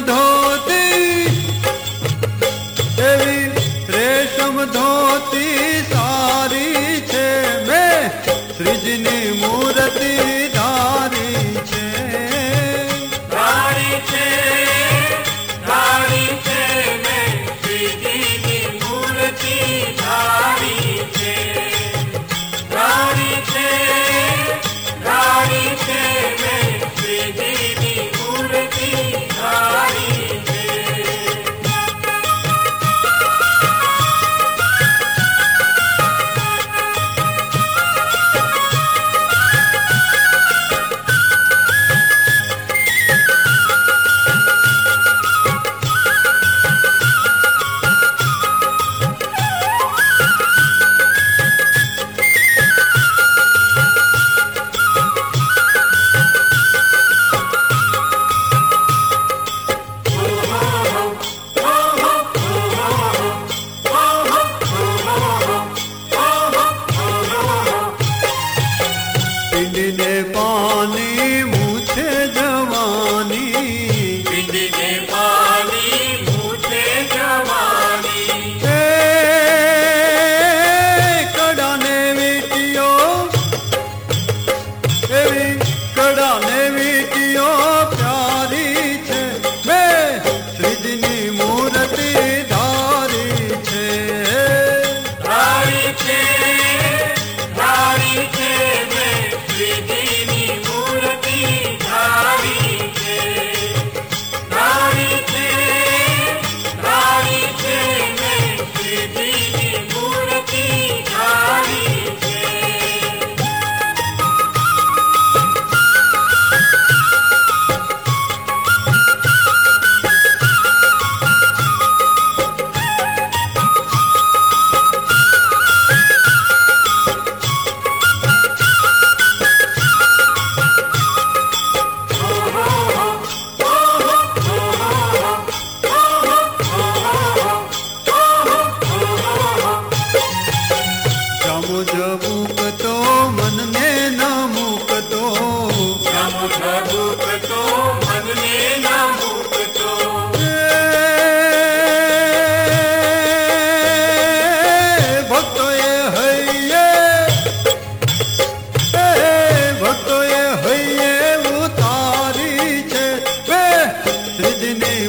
ધોતી એવી રેશમ ધોતી સારી છે. બે શ્રીજીની મૂર્તિ ધારી છે.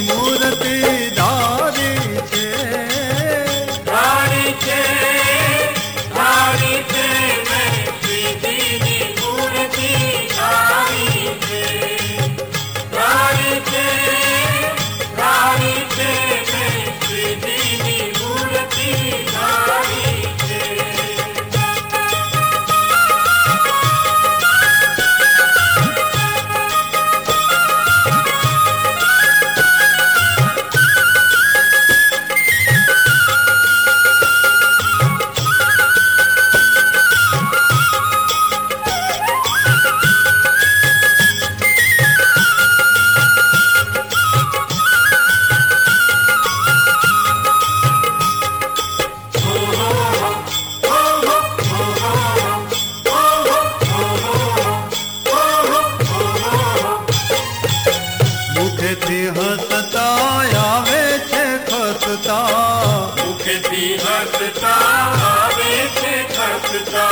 ಮೂರತೆ underdog.